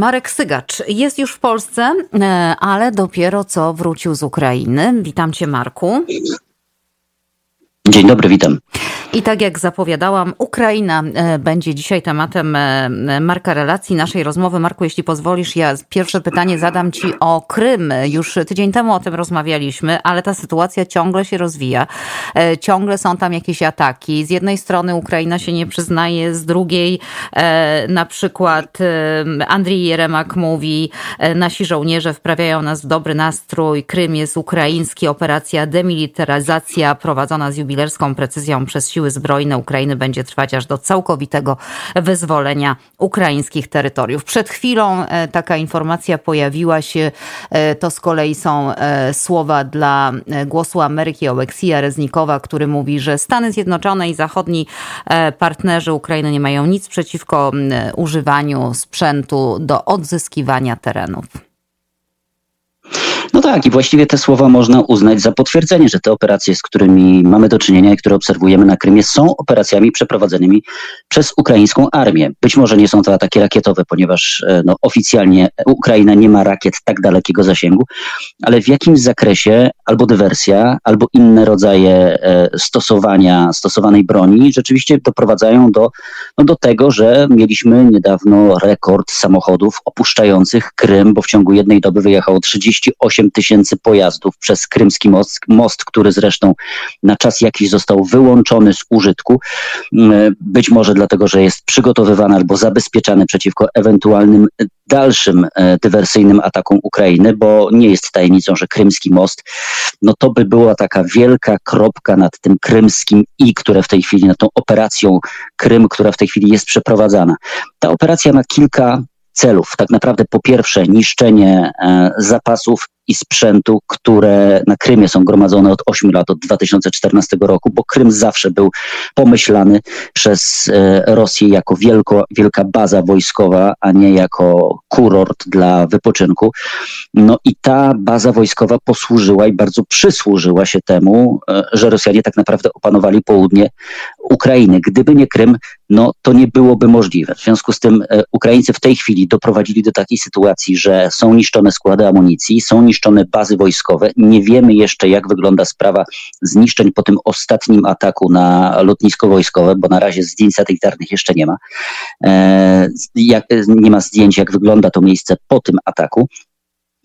Marek Sygacz jest już w Polsce, e, ale dopiero co wrócił z Ukrainy. Witam cię, Marku. Dzień dobry, witam. I tak jak zapowiadałam, Ukraina e, będzie dzisiaj tematem e, Marka relacji naszej rozmowy. Marku, jeśli pozwolisz, ja pierwsze pytanie zadam Ci o Krym. Już tydzień temu o tym rozmawialiśmy, ale ta sytuacja ciągle się rozwija. E, ciągle są tam jakieś ataki. Z jednej strony Ukraina się nie przyznaje, z drugiej na przykład Andrii Jeremak mówi, nasi żołnierze wprawiają nas w dobry nastrój, Krym jest ukraiński, operacja demilitaryzacja prowadzona z jubilerską precyzją przez siły siły zbrojne Ukrainy będzie trwać aż do całkowitego wyzwolenia ukraińskich terytoriów. Przed chwilą e, taka informacja pojawiła się. E, to z kolei są e, słowa dla głosu Ameryki Oleksija Reznikowa, który mówi, że Stany Zjednoczone i zachodni partnerzy Ukrainy nie mają nic przeciwko używaniu sprzętu do odzyskiwania terenów. Tak, i właściwie te słowa można uznać za potwierdzenie, że te operacje, z którymi mamy do czynienia i które obserwujemy na Krymie, są operacjami przeprowadzonymi przez ukraińską armię. Być może nie są to ataki rakietowe, ponieważ e, no, oficjalnie Ukraina nie ma rakiet tak dalekiego zasięgu, ale w jakimś zakresie albo dywersja, albo inne rodzaje e, stosowania, stosowanej broni rzeczywiście doprowadzają do, no, do tego, że mieliśmy niedawno rekord samochodów opuszczających Krym, bo w ciągu jednej doby wyjechało 38 tysięcy pojazdów przez Krymski most, most, który zresztą na czas jakiś został wyłączony z użytku. Mm, być może dlatego, że jest przygotowywany albo zabezpieczany przeciwko ewentualnym dalszym e, dywersyjnym atakom Ukrainy, bo nie jest tajemnicą, że Krymski most, no to by była taka wielka kropka nad tym krymskim i, które w tej chwili, nad tą operacją Krym, która w tej chwili jest przeprowadzana. Ta operacja ma kilka celów. Tak naprawdę po pierwsze niszczenie e, zapasów i sprzętu, które na Krymie są gromadzone od 8 lat, od 2014 roku, bo Krym zawsze był pomyślany przez e, Rosję jako wielko, wielka baza wojskowa, a nie jako kurort dla wypoczynku. No i ta baza wojskowa posłużyła i bardzo przysłużyła się temu, e, że Rosjanie tak naprawdę opanowali południe Ukrainy. Gdyby nie Krym, no to nie byłoby możliwe. W związku z tym e, Ukraińcy w tej chwili doprowadzili do takiej sytuacji, że są niszczone składy amunicji, są niszczone bazy wojskowe. Nie wiemy jeszcze, jak wygląda sprawa zniszczeń po tym ostatnim ataku na lotnisko wojskowe, bo na razie zdjęć satelitarnych jeszcze nie ma. E, jak, nie ma zdjęć, jak wygląda to miejsce po tym ataku.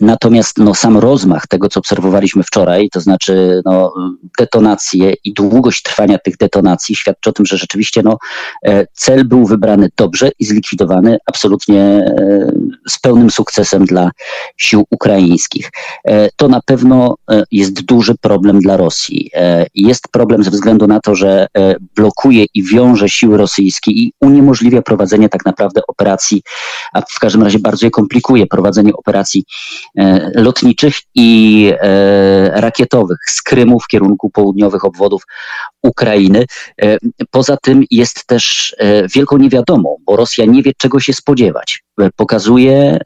Natomiast no, sam rozmach tego, co obserwowaliśmy wczoraj, to znaczy no, detonacje i długość trwania tych detonacji świadczy o tym, że rzeczywiście no, e, cel był wybrany dobrze i zlikwidowany absolutnie e, z pełnym sukcesem dla sił ukraińskich. E, to na pewno jest duży problem dla Rosji. Jest problem ze względu na to, że blokuje i wiąże siły rosyjskie i uniemożliwia prowadzenie tak naprawdę operacji, a w każdym razie bardzo je komplikuje prowadzenie operacji lotniczych i e, rakietowych z Krymu w kierunku południowych obwodów Ukrainy. E, poza tym jest też wielką niewiadomą, bo Rosja nie wie czego się spodziewać. Pokazuje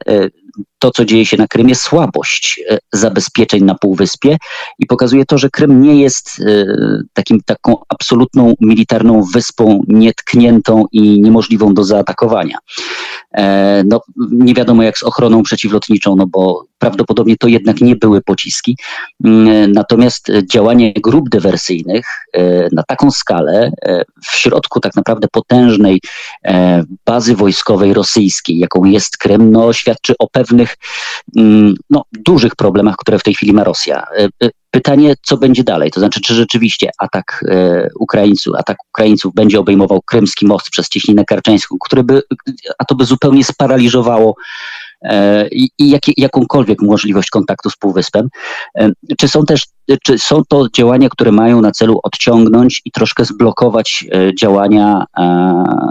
to, co dzieje się na Krymie, słabość e, zabezpieczeń na Półwyspie i pokazuje to, że Krym nie jest e, takim, taką absolutną militarną wyspą nietkniętą i niemożliwą do zaatakowania. E, no, nie wiadomo jak z ochroną przeciwlotniczą, no bo prawdopodobnie to jednak nie były pociski. Mm, natomiast działanie grup dywersyjnych na taką skalę w środku tak naprawdę potężnej bazy wojskowej rosyjskiej, jaką jest Krym, no, świadczy o pewnych Mm, no, dużych problemach, które w tej chwili ma Rosja. E, e, pytanie, co będzie dalej? To znaczy, czy rzeczywiście atak e, Ukraińców, atak Ukraińców będzie obejmował krymski most przez cieśninę karczeńską, który by, a to by zupełnie sparaliżowało E, i, jak, jakąkolwiek możliwość kontaktu z Półwyspem. E, czy są też czy są to działania, które mają na celu odciągnąć i troszkę zblokować e, działania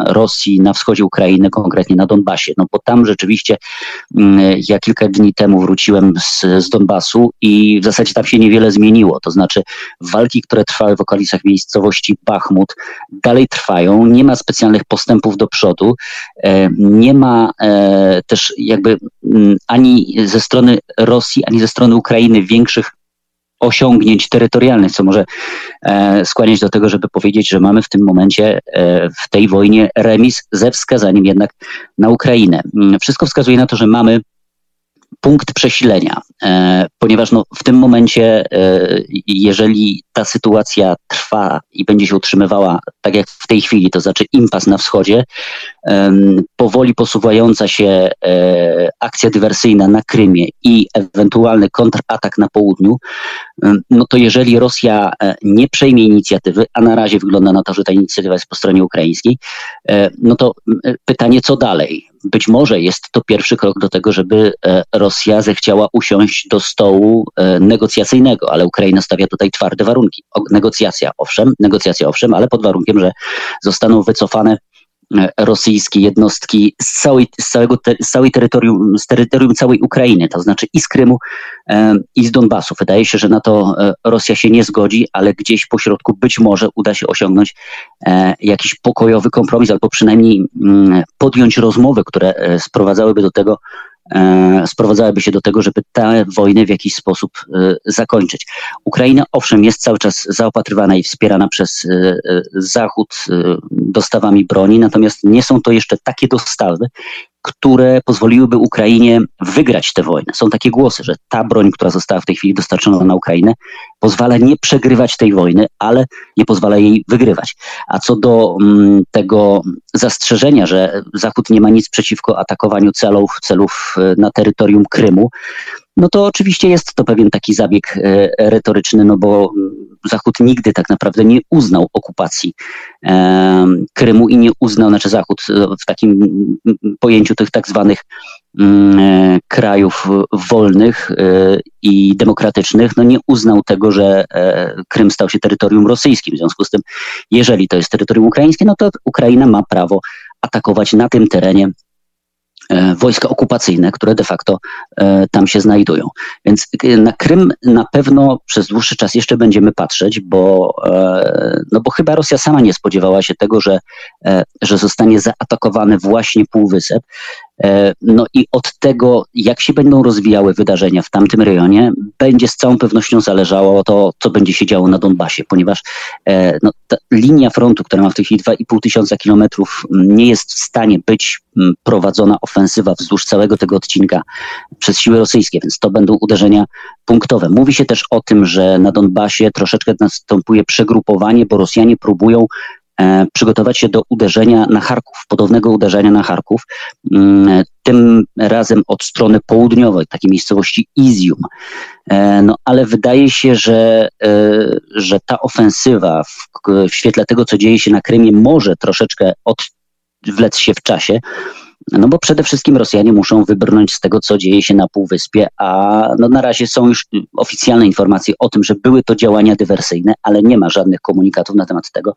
Rosji na wschodzie Ukrainy, konkretnie na Donbasie? No bo tam rzeczywiście mm, ja kilka dni temu wróciłem z, z Donbasu i w zasadzie tam się niewiele zmieniło. To znaczy walki, które trwały w okolicach miejscowości Bachmut dalej trwają, nie ma specjalnych postępów do przodu, nie ma też jakby ani ze strony Rosji, ani ze strony Ukrainy większych osiągnięć terytorialnych, co może skłaniać do tego, żeby powiedzieć, że mamy w tym momencie w tej wojnie remis ze wskazaniem jednak na Ukrainę. Mm, wszystko wskazuje na to, że mamy punkt przesilenia, e, ponieważ no, w tym momencie, e, jeżeli ta sytuacja trwa i będzie się utrzymywała tak jak w tej chwili, to znaczy impas na wschodzie, powoli posuwająca się e, akcja dywersyjna na Krymie i ewentualny kontratak na południu, no to jeżeli Rosja nie przejmie inicjatywy, a na razie wygląda na to, że ta inicjatywa jest po stronie ukraińskiej, no to pytanie, co dalej? Być może jest to pierwszy krok do tego, żeby e, Rosja zechciała usiąść do stołu e, negocjacyjnego, ale Ukraina stawia tutaj twarde warunki. Negocjacja owszem, negocjacja owszem, ale pod warunkiem, że zostaną wycofane rosyjskie jednostki z, całej, z, całego z całej terytorium, z terytorium całej Ukrainy, to znaczy i z Krymu, e, i z Donbasu. Wydaje się, że na to e, Rosja się nie zgodzi, ale gdzieś po środku być może uda się osiągnąć jakiś pokojowy kompromis, albo przynajmniej mm, podjąć rozmowy, które sprowadzałyby do tego, E, sprowadzałyby się do tego, żeby tę wojnę w jakiś sposób e, zakończyć. Ukraina owszem jest cały czas zaopatrywana i wspierana przez e, Zachód dostawami broni, natomiast nie są to jeszcze takie dostawy, które pozwoliłyby Ukrainie wygrać tę wojnę. Są takie głosy, że ta broń, która została w tej chwili dostarczona na Ukrainę, pozwala nie przegrywać tej wojny, ale nie pozwala jej wygrywać. A co do mm, tego zastrzeżenia, że Zachód nie ma nic przeciwko atakowaniu celów, celów e, na terytorium Krymu, no to oczywiście jest to pewien taki zabieg e, retoryczny, no bo Zachód nigdy tak naprawdę nie uznał okupacji e, Krymu i nie uznał, znaczy Zachód w takim pojęciu tych tak zwanych mm, krajów wolnych i demokratycznych, no nie uznał tego, że Krym stał się terytorium rosyjskim. W związku z tym, jeżeli to jest terytorium ukraińskie, no to Ukraina ma prawo atakować na tym terenie E, wojska okupacyjne, które de facto e, tam się znajdują. Więc e, na Krym na pewno przez dłuższy czas jeszcze będziemy patrzeć, bo, no bo chyba Rosja sama nie spodziewała się tego, że, że zostanie zaatakowany właśnie półwysep. No i od tego, jak się będą rozwijały wydarzenia w tamtym rejonie, będzie z całą pewnością zależało to, co będzie się działo na Donbasie, ponieważ no, ta linia frontu, która ma w tej chwili 2,5 tysiąca kilometrów, nie jest w stanie być prowadzona ofensywa wzdłuż całego tego odcinka przez siły rosyjskie, więc to będą uderzenia punktowe. Mówi się też o tym, że na Donbasie troszeczkę następuje przegrupowanie, bo Rosjanie próbują e, przygotować się do uderzenia na Charków, podobnego uderzenia na Charków, mm, tym razem od strony południowej, takiej miejscowości Izium. E, no ale wydaje się, że, e, że ta ofensywa w, w świetle tego, co dzieje się na Krymie, może troszeczkę od wlec się w czasie. No bo przede wszystkim Rosjanie muszą wybrnąć z tego, co dzieje się na Półwyspie, a no na razie są już oficjalne informacje o tym, że były to działania dywersyjne, ale nie ma żadnych komunikatów na temat tego,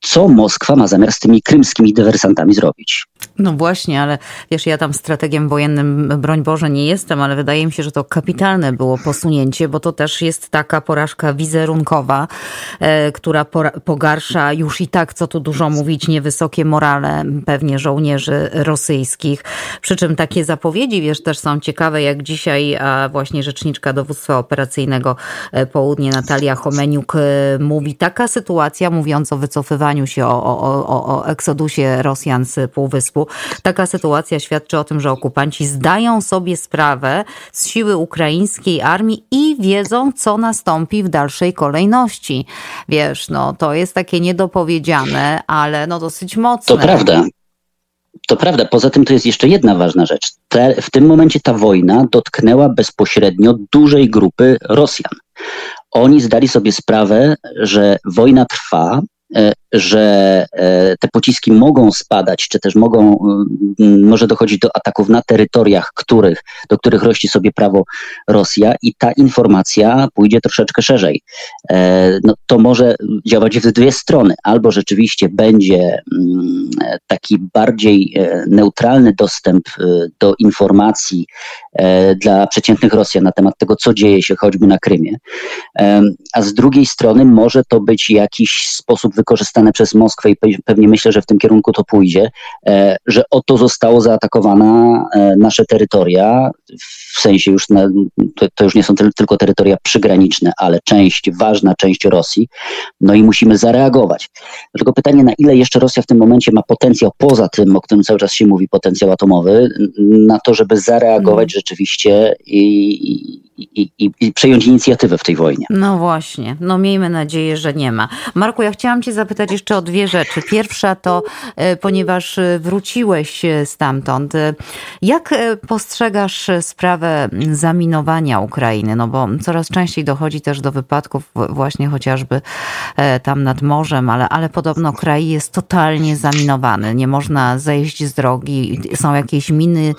co Moskwa ma zamiar z tymi krymskimi dywersantami zrobić. No właśnie, ale wiesz, ja tam strategiem wojennym, broń Boże, nie jestem, ale wydaje mi się, że to kapitalne było posunięcie, bo to też jest taka porażka wizerunkowa, e, która pogarsza już i tak, co tu dużo mówić, niewysokie morale pewnie żołnierzy rosyjskich. Przy czym takie zapowiedzi, wiesz, też są ciekawe, jak dzisiaj właśnie rzeczniczka dowództwa operacyjnego e, Południe Natalia Homeniuk e, mówi, taka sytuacja, mówiąc o wycofywaniu się, o, o, o, o eksodusie Rosjan z Półwyspu, Taka sytuacja świadczy o tym, że okupanci zdają sobie sprawę z siły ukraińskiej armii i wiedzą, co nastąpi w dalszej kolejności. Wiesz, no to jest takie niedopowiedziane, ale no dosyć mocne. To prawda. To prawda. Poza tym to jest jeszcze jedna ważna rzecz. Te, w tym momencie ta wojna dotknęła bezpośrednio dużej grupy Rosjan. Oni zdali sobie sprawę, że wojna trwa, że e, te pociski mogą spadać, czy też mogą, może dochodzić do ataków na terytoriach, których, do których rości sobie prawo Rosja i ta informacja pójdzie troszeczkę szerzej. E, no, to może działać w dwie strony. Albo rzeczywiście będzie mm, taki bardziej neutralny dostęp do informacji dla przeciętnych Rosjan na temat tego, co dzieje się choćby na Krymie, a z drugiej strony może to być jakiś sposób wykorzystane przez Moskwę i pewnie myślę, że w tym kierunku to pójdzie, że oto zostało zaatakowane nasze terytoria, w sensie już na, to, to, już nie są tylko terytoria przygraniczne, ale część, ważna część Rosji, no i musimy zareagować. Tylko pytanie, na ile jeszcze Rosja w tym momencie ma potencjał, poza tym, o którym cały czas się mówi, potencjał atomowy, na to, żeby zareagować mm. rzeczywiście i, i, i, przejąć inicjatywę w tej wojnie. No właśnie, no miejmy nadzieję, że nie ma. Marku, ja chciałam Cię zapytać jeszcze o dwie rzeczy. Pierwsza to, e, ponieważ e, wróciłeś e, stamtąd, jak postrzegasz sprawę zaminowania Ukrainy? No bo coraz częściej dochodzi też do wypadków właśnie chociażby tam nad morzem, ale, ale podobno kraj jest totalnie zaminowany. Nie można zejść z drogi. Są jakieś miny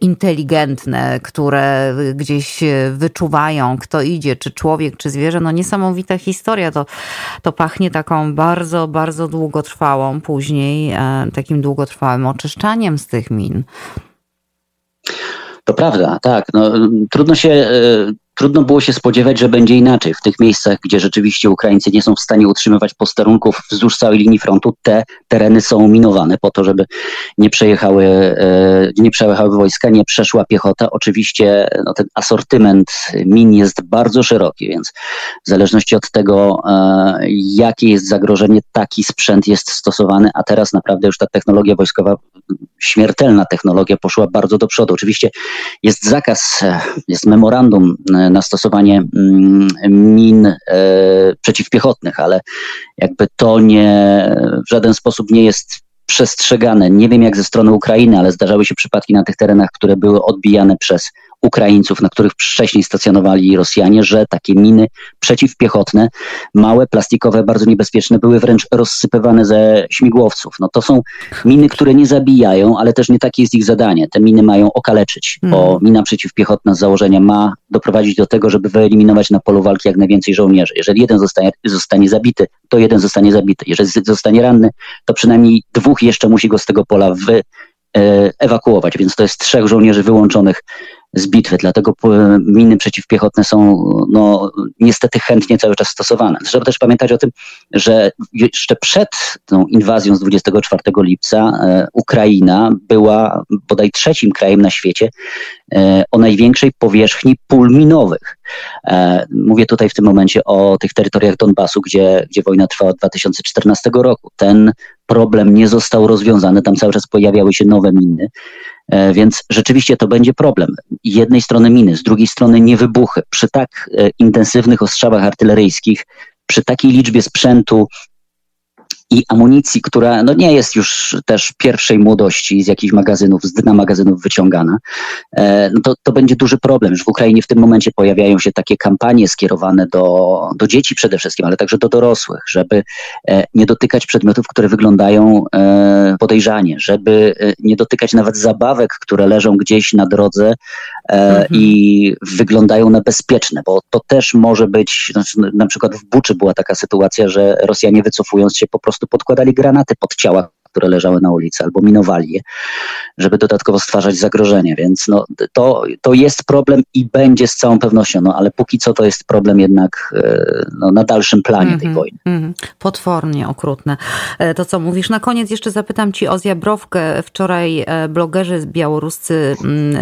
inteligentne, które gdzieś wyczuwają, kto idzie, czy człowiek, czy zwierzę. No niesamowita historia. To, to pachnie taką bardzo, bardzo długotrwałą później, e, takim długotrwałym oczyszczaniem z tych min. To prawda, tak. No, trudno się e, Trudno było się spodziewać, że będzie inaczej. W tych miejscach, gdzie rzeczywiście Ukraińcy nie są w stanie utrzymywać posterunków wzdłuż całej linii frontu, te tereny są minowane po to, żeby nie przejechały, e, nie przejechały wojska, nie przeszła piechota. Oczywiście no, ten asortyment min jest bardzo szeroki, więc w zależności od tego, e, jakie jest zagrożenie, taki sprzęt jest stosowany, a teraz naprawdę już ta technologia wojskowa, śmiertelna technologia poszła bardzo do przodu. Oczywiście jest zakaz, e, jest memorandum na stosowanie mm, min e, przeciwpiechotnych, ale jakby to nie w żaden sposób nie jest przestrzegane. Nie wiem jak ze strony Ukrainy, ale zdarzały się przypadki na tych terenach, które były odbijane przez Ukraińców, na których wcześniej stacjonowali Rosjanie, że takie miny przeciwpiechotne, małe, plastikowe, bardzo niebezpieczne, były wręcz rozsypywane ze śmigłowców. No to są miny, które nie zabijają, ale też nie takie jest ich zadanie. Te miny mają okaleczyć, bo hmm. mina przeciwpiechotna z założenia ma doprowadzić do tego, żeby wyeliminować na polu walki jak najwięcej żołnierzy. Jeżeli jeden zostanie, zostanie zabity, to jeden zostanie zabity. Jeżeli zostanie ranny, to przynajmniej dwóch jeszcze musi go z tego pola wy, e, ewakuować, więc to jest trzech żołnierzy wyłączonych z bitwy, dlatego miny przeciwpiechotne są no, niestety chętnie cały czas stosowane. Trzeba też pamiętać o tym, że jeszcze przed tą inwazją z 24 lipca e, Ukraina była bodaj trzecim krajem na świecie e, o największej powierzchni pól minowych. E, mówię tutaj w tym momencie o tych terytoriach Donbasu, gdzie, gdzie wojna trwa od 2014 roku. Ten problem nie został rozwiązany, tam cały czas pojawiały się nowe miny. E, więc rzeczywiście to będzie problem. Jednej strony miny, z drugiej strony niewybuchy. Przy tak e, intensywnych ostrzałach artyleryjskich, przy takiej liczbie sprzętu i amunicji, która no nie jest już też pierwszej młodości z jakichś magazynów, z dna magazynów wyciągana, e, no to, to będzie duży problem. Już w Ukrainie w tym momencie pojawiają się takie kampanie skierowane do, do dzieci przede wszystkim, ale także do dorosłych, żeby e, nie dotykać przedmiotów, które wyglądają e, podejrzanie, żeby nie dotykać nawet zabawek, które leżą gdzieś na drodze mhm. i wyglądają na bezpieczne, bo to też może być, znaczy, na przykład w Buczy była taka sytuacja, że Rosjanie wycofując się po prostu prostu podkładali granaty pod ciała które leżały na ulicy, albo minowali je, żeby dodatkowo stwarzać zagrożenie. Więc no, to, to jest problem i będzie z całą pewnością, no, ale póki co to jest problem jednak e, no, na dalszym planie mm -hmm, tej mhm, wojny. Mm. Potwornie okrutne. E, to co mówisz. Na koniec jeszcze zapytam Ci o Zjabrowkę. Wczoraj e, blogerzy białoruscy mm,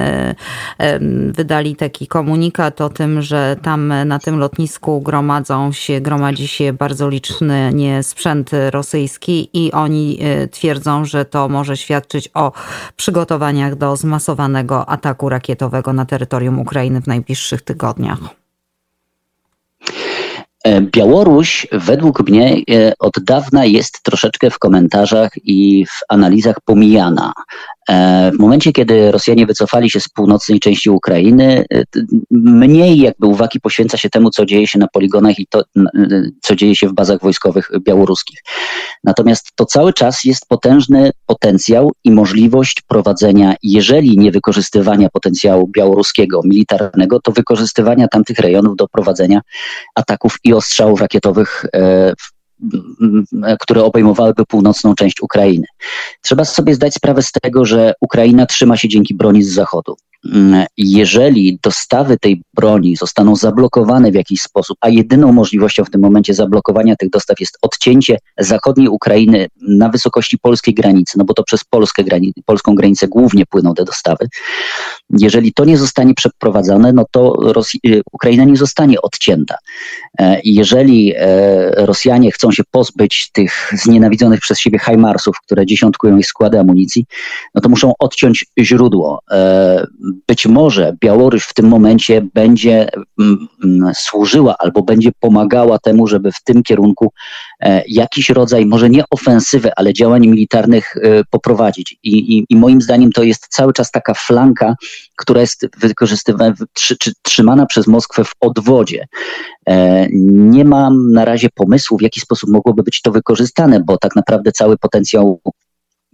wydali taki komunikat o tym, że tam na tym lotnisku gromadzą się, gromadzi się bardzo liczny nie sprzęt rosyjski i oni twierdzą, twierdzą, że to może świadczyć o przygotowaniach do zmasowanego ataku rakietowego na terytorium Ukrainy w najbliższych tygodniach. E, Białoruś według mnie e, od dawna jest troszeczkę w komentarzach i w analizach pomijana. E, w momencie, kiedy Rosjanie wycofali się z północnej części Ukrainy, e, mniej jakby uwagi poświęca się temu, co dzieje się na poligonach i to, e, co dzieje się w bazach wojskowych białoruskich. Natomiast to cały czas jest potężny potencjał i możliwość prowadzenia, jeżeli nie wykorzystywania potencjału białoruskiego, militarnego, to wykorzystywania tamtych rejonów do prowadzenia ataków i ostrzałów rakietowych w które obejmowałyby północną część Ukrainy. Trzeba sobie zdać sprawę z tego, że Ukraina trzyma się dzięki broni z zachodu. Mm, jeżeli dostawy tej broni zostaną zablokowane w jakiś sposób, a jedyną możliwością w tym momencie zablokowania tych dostaw jest odcięcie zachodniej Ukrainy na wysokości polskiej granicy, no bo to przez polską granicę głównie płyną te dostawy. Jeżeli to nie zostanie przeprowadzone, no to y, Ukraina nie zostanie odcięta. E, jeżeli e, Rosjanie chcą się pozbyć tych znienawidzonych przez siebie Hajmarsów, które dziesiątkują ich składy amunicji, no to muszą odciąć źródło. E, być może Białoruś w tym momencie będzie mm, mm, służyła albo będzie pomagała temu, żeby w tym kierunku jakiś rodzaj, może nie ofensywy, ale działań militarnych poprowadzić. I, i, i moim zdaniem to jest cały czas taka flanka, która jest wykorzystywana, czy trzymana przez Moskwę w odwodzie. Nie mam na razie pomysłu, w jaki sposób mogłoby być to wykorzystane, bo tak naprawdę cały potencjał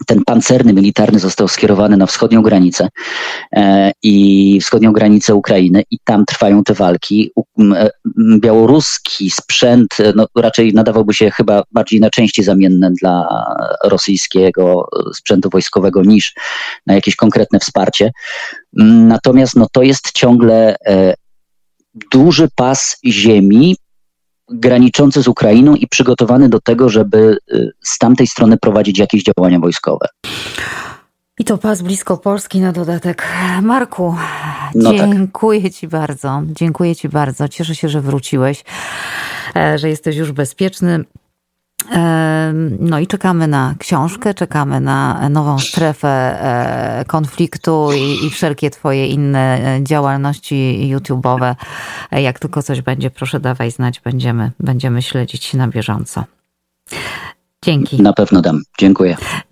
ten pancerny, militarny został skierowany na wschodnią granicę e, i wschodnią granicę Ukrainy i tam trwają te walki. E, białoruski sprzęt no, raczej nadawałby się chyba bardziej na części zamienne dla rosyjskiego sprzętu wojskowego niż na jakieś konkretne wsparcie. Natomiast no, to jest ciągle e, duży pas ziemi graniczący z Ukrainą i przygotowany do tego, żeby y, z tamtej strony prowadzić jakieś działania wojskowe. I to pas blisko Polski na dodatek. Marku, no tak. dziękuję tak. Ci bardzo. Dziękuję Ci bardzo. Cieszę się, że wróciłeś, e, że jesteś już bezpieczny. No i czekamy na książkę, czekamy na nową strefę e, konfliktu i, i wszelkie Twoje inne e, działalności YouTube'owe. E, jak tylko coś będzie, proszę dawaj znać, będziemy, będziemy śledzić na bieżąco. Dzięki. Na pewno dam. Dziękuję.